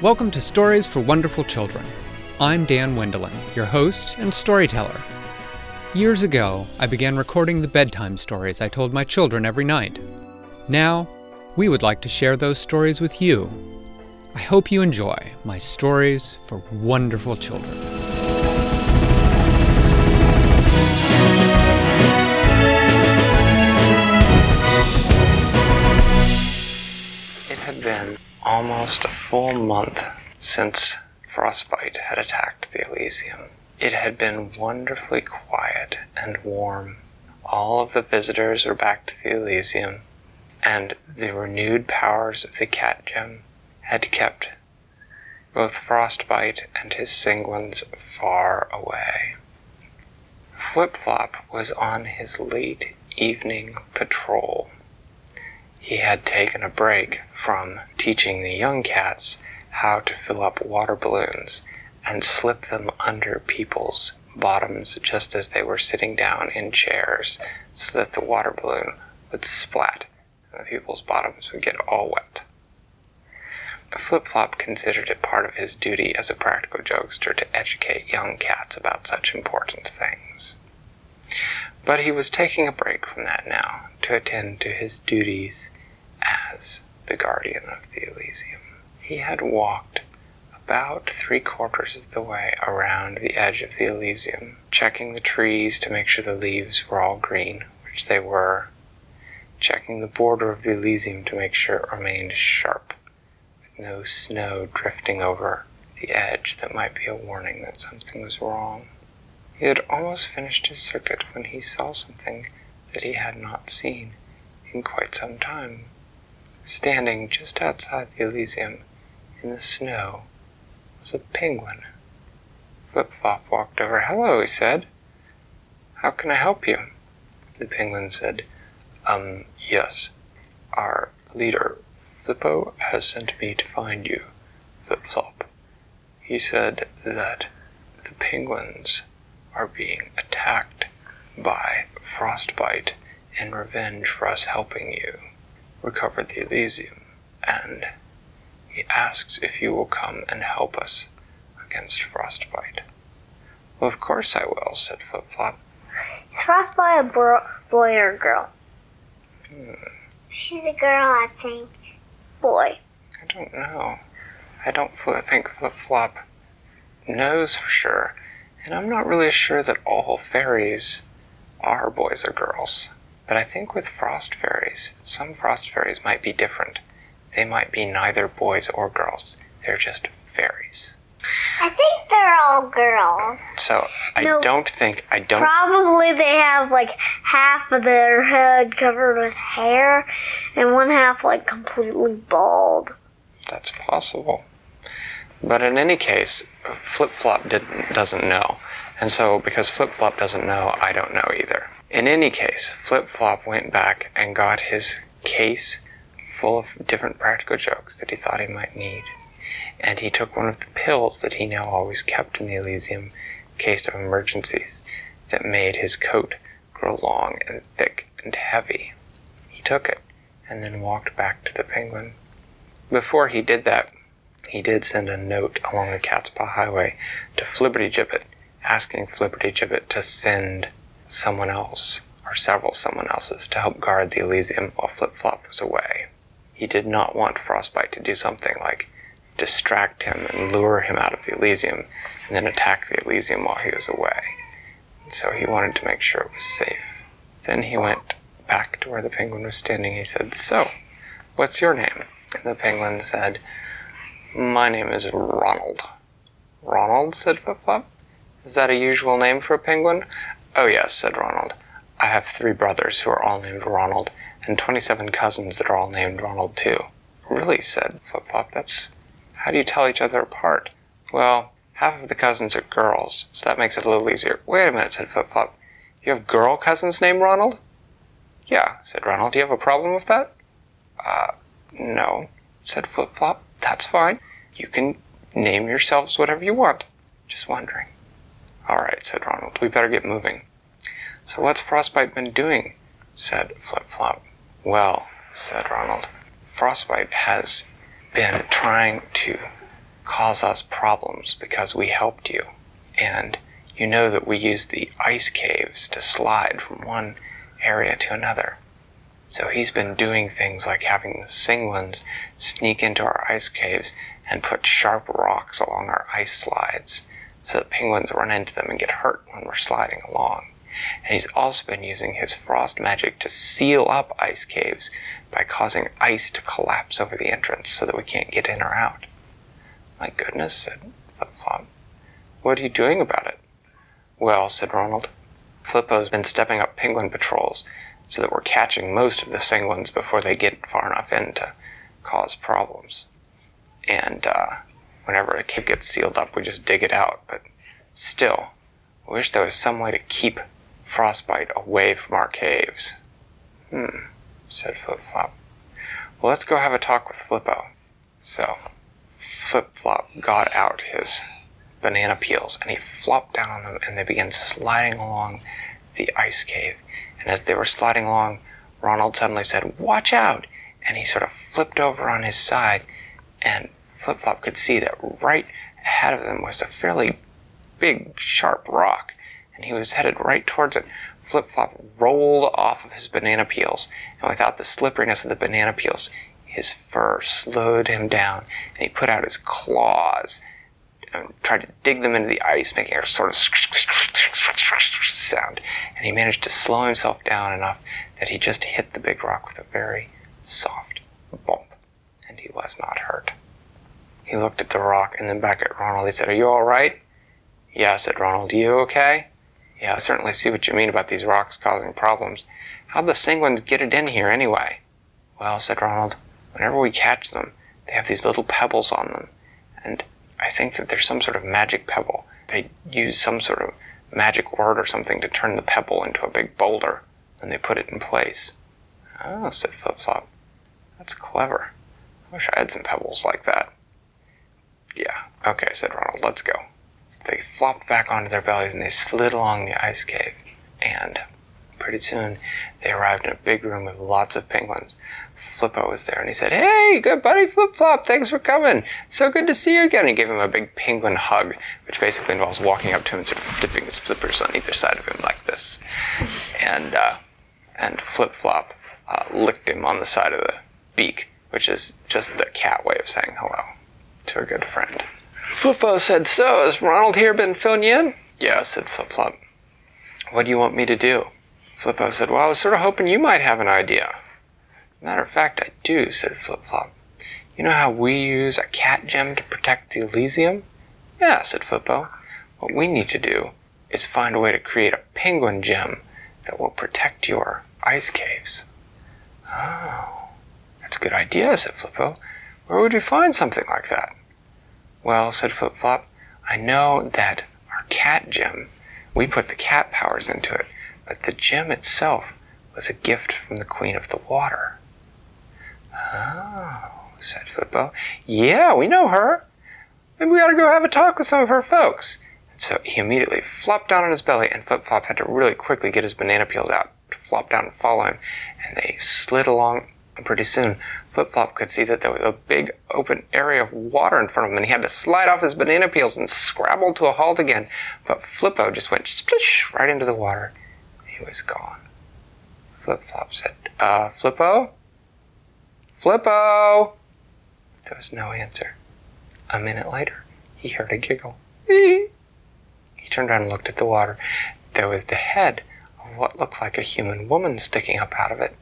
Welcome to Stories for Wonderful Children. I'm Dan Wendelin, your host and storyteller. Years ago, I began recording the bedtime stories I told my children every night. Now, we would like to share those stories with you. I hope you enjoy my stories for wonderful children. It had been almost a full month since frostbite had attacked the Elysium. It had been wonderfully quiet and warm. All of the visitors were back to the Elysium, and the renewed powers of the cat gem had kept both Frostbite and his sanguines far away. Flip Flop was on his late evening patrol. He had taken a break from teaching the young cats how to fill up water balloons and slip them under people's bottoms just as they were sitting down in chairs so that the water balloon would splat and the people's bottoms would get all wet. Flip Flop considered it part of his duty as a practical jokester to educate young cats about such important things. But he was taking a break from that now to attend to his duties as the guardian of the Elysium. He had walked about three quarters of the way around the edge of the Elysium, checking the trees to make sure the leaves were all green, which they were, checking the border of the Elysium to make sure it remained sharp, with no snow drifting over the edge that might be a warning that something was wrong. He had almost finished his circuit when he saw something that he had not seen in quite some time. Standing just outside the Elysium in the snow was a penguin. Flip Flop walked over. Hello, he said. How can I help you? The penguin said, Um, yes. Our leader, Flippo, has sent me to find you, Flip Flop. He said that the penguins are being attacked by Frostbite in revenge for us helping you recover the Elysium, and he asks if you will come and help us against Frostbite. Well, of course I will, said Flip Flop. Is Frostbite a bro- boy or a girl? Hmm, She's a girl, I think. Boy. I don't know. I don't fl- think Flip Flop knows for sure, and I'm not really sure that all fairies are boys or girls. But I think with frost fairies, some frost fairies might be different. They might be neither boys or girls. They're just fairies. I think they're all girls. So I No. don't think I don't Probably they have like half of their head covered with hair and one half like completely bald. That's possible. But in any case, Flip Flop didn't, doesn't know. And so, because Flip Flop doesn't know, I don't know either. In any case, Flip Flop went back and got his case full of different practical jokes that he thought he might need. And he took one of the pills that he now always kept in the Elysium case of emergencies that made his coat grow long and thick and heavy. He took it and then walked back to the penguin. Before he did that, he did send a note along the Catspaw Highway to Flibberty Gibbet, asking Flibberty Gibbet to send someone else, or several someone else's, to help guard the Elysium while Flip Flop was away. He did not want Frostbite to do something like distract him and lure him out of the Elysium, and then attack the Elysium while he was away. So he wanted to make sure it was safe. Then he went back to where the penguin was standing. He said, So, what's your name? And the penguin said, My name is Ronald. Ronald, said Flip Flop. Is that a usual name for a penguin? Oh, yes, said Ronald. I have three brothers who are all named Ronald, and 27 cousins that are all named Ronald, too. Really, said Flip Flop, that's. How do you tell each other apart? Well, half of the cousins are girls, so that makes it a little easier. Wait a minute, said Flip Flop. You have girl cousins named Ronald? Yeah, said Ronald. Do you have a problem with that? Uh, no, said Flip Flop. That's fine. You can name yourselves whatever you want. Just wondering. All right, said Ronald. We better get moving. So what's Frostbite been doing? said Flip Flop. Well, said Ronald, Frostbite has been trying to cause us problems because we helped you. And you know that we use the ice caves to slide from one area to another. So he's been doing things like having the Singwons sneak into our ice caves and put sharp rocks along our ice slides so that penguins run into them and get hurt when we're sliding along. And he's also been using his frost magic to seal up ice caves by causing ice to collapse over the entrance so that we can't get in or out. My goodness, said Flip Flop. What are you doing about it? Well, said Ronald, Flippo's been stepping up penguin patrols so that we're catching most of the Singwons before they get far enough in to cause problems. And uh, whenever a cave gets sealed up, we just dig it out. But still, I wish there was some way to keep frostbite away from our caves. Hmm, said Flip Flop. Well, let's go have a talk with Flippo. So, Flip Flop got out his banana peels and he flopped down on them and they began sliding along the ice cave. And as they were sliding along, Ronald suddenly said, Watch out! And he sort of flipped over on his side and Flip Flop could see that right ahead of them was a fairly big, sharp rock and he was headed right towards it. Flip Flop rolled off of his banana peels, and without the slipperiness of the banana peels, his fur slowed him down, and he put out his claws and tried to dig them into the ice, making a sort of sound. And he managed to slow himself down enough that he just hit the big rock with a very soft bump, and he was not hurt. He looked at the rock and then back at Ronald. He said, Are you all right? Yeah, said Ronald. You okay? Yeah, I certainly see what you mean about these rocks causing problems. How'd the Singwons get it in here anyway? Well, said Ronald, whenever we catch them, they have these little pebbles on them. And I think that there's some sort of magic pebble. They use some sort of magic word or something to turn the pebble into a big boulder, and they put it in place. Oh, said Flip Flop. That's clever. I wish I had some pebbles like that. Yeah, okay, said Ronald, let's go. So they flopped back onto their bellies and they slid along the ice cave. And pretty soon they arrived in a big room with lots of penguins. Flippo was there and he said, Hey, good buddy Flip Flop, thanks for coming. So good to see you again. And gave him a big penguin hug, which basically involves walking up to him and sort of dipping his flippers on either side of him like this. And, uh, and Flip Flop uh, licked him on the side of the beak, which is just the cat way of saying hello to a good friend. Flippo said, So, has Ronald here been filling you in? Yeah, said Flip Flop. What do you want me to do? Flippo said, Well, I was sort of hoping you might have an idea. Matter of fact, I do, said Flip Flop. You know how we use a cat gem to protect the Elysium? Yeah, said Flippo. What we need to do is find a way to create a penguin gem that will protect your ice caves. Oh, that's a good idea, said Flippo. Where would we find something like that? Well, said Flip Flop, I know that our cat gem, we put the cat powers into it, but the gem itself was a gift from the Queen of the Water. Oh, said Flippo. Yeah, we know her. Maybe we ought to go have a talk with some of her folks. And so he immediately flopped down on his belly, and Flip Flop had to really quickly get his banana peels out to flop down and follow him. And they slid along and pretty soon, Flip Flop could see that there was a big open area of water in front of him, and he had to slide off his banana peels and scrabble to a halt again. But Flippo just went splish right into the water. He was gone. Flip Flop said, Uh, Flippo? Flippo! There was no answer. A minute later, he heard a giggle. He turned around and looked at the water. There was the head of what looked like a human woman sticking up out of it.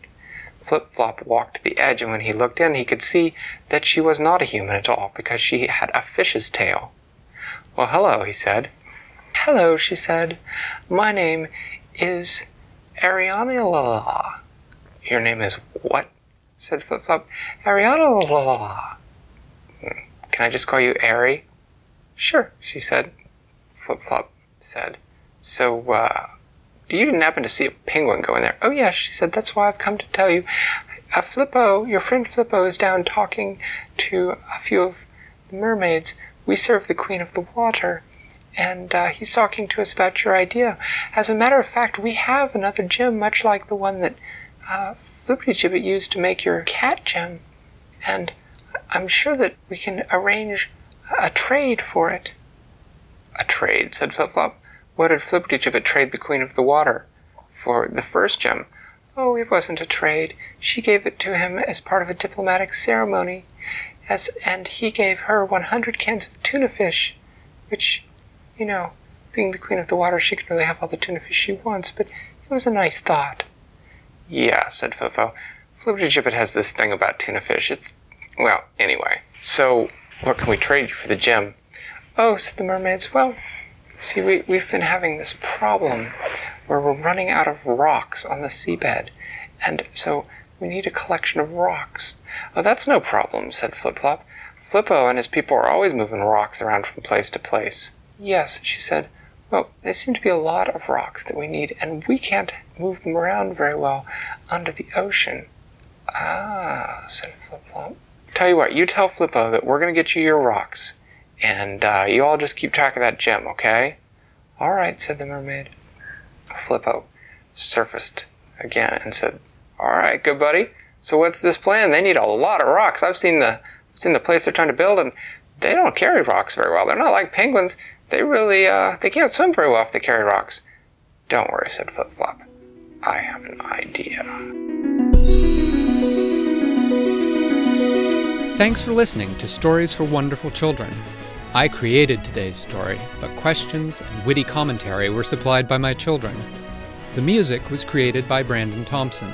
Flip Flop walked to the edge, and when he looked in, he could see that she was not a human at all, because she had a fish's tail. Well, hello, he said. Hello, she said. My name is Ariana. Your name is what? said Flip Flop. Ariana. Hmm, can I just call you Ari? Sure, she said. Flip Flop said. So, uh, you didn't happen to see a penguin go in there? Oh, yes, she said. That's why I've come to tell you. Uh, Flippo, your friend Flippo, is down talking to a few of the mermaids. We serve the Queen of the Water, and uh, he's talking to us about your idea. As a matter of fact, we have another gem much like the one that uh, Flippitygibbet used to make your cat gem, and I'm sure that we can arrange A trade for it. A trade, said Flip Flop. What had did Flippity Gibbet trade the Queen of the Water? For the first gem. Oh, it wasn't a trade. She gave it to him as part of a diplomatic ceremony, as and he gave her 100 cans of tuna fish, which, you know, being the Queen of the Water, she can really have all the tuna fish she wants, but it was a nice thought. Yeah, said Flippo. Flippity Gibbet has this thing about tuna fish. It's, well, anyway. So, what can we trade you for the gem? Oh, said the mermaids. Well, see, we, we've been having this problem where we're running out of rocks on the seabed, and so we need a collection of rocks. Oh, that's no problem, said Flip Flop. Flippo and his people are always moving rocks around from place to place. Yes, she said. Well, there seem to be a lot of rocks that we need, and we can't move them around very well under the ocean. Ah, said Flip Flop. Tell you what, you tell Flippo that we're going to get you your rocks, and uh, you all just keep track of that gem, okay? All right, said the mermaid. Flippo surfaced again and said, "All right, good buddy. So what's this plan? They need a lot of rocks. I've seen the seen the place they're trying to build, and they don't carry rocks very well. They're not like penguins. They really uh, they can't swim very well if they carry rocks." Don't worry, said Flip Flop. I have an idea. Thanks for listening to Stories for Wonderful Children. I created today's story, but questions and witty commentary were supplied by my children. The music was created by Brandon Thompson.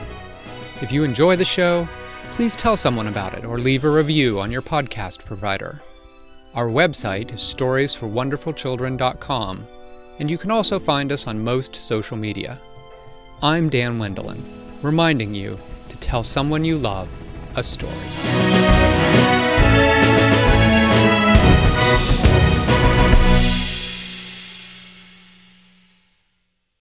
If you enjoy the show, please tell someone about it or leave a review on your podcast provider. Our website is storiesforwonderfulchildren.com, and you can also find us on most social media. I'm Dan Wendelin, reminding you to tell someone you love a story.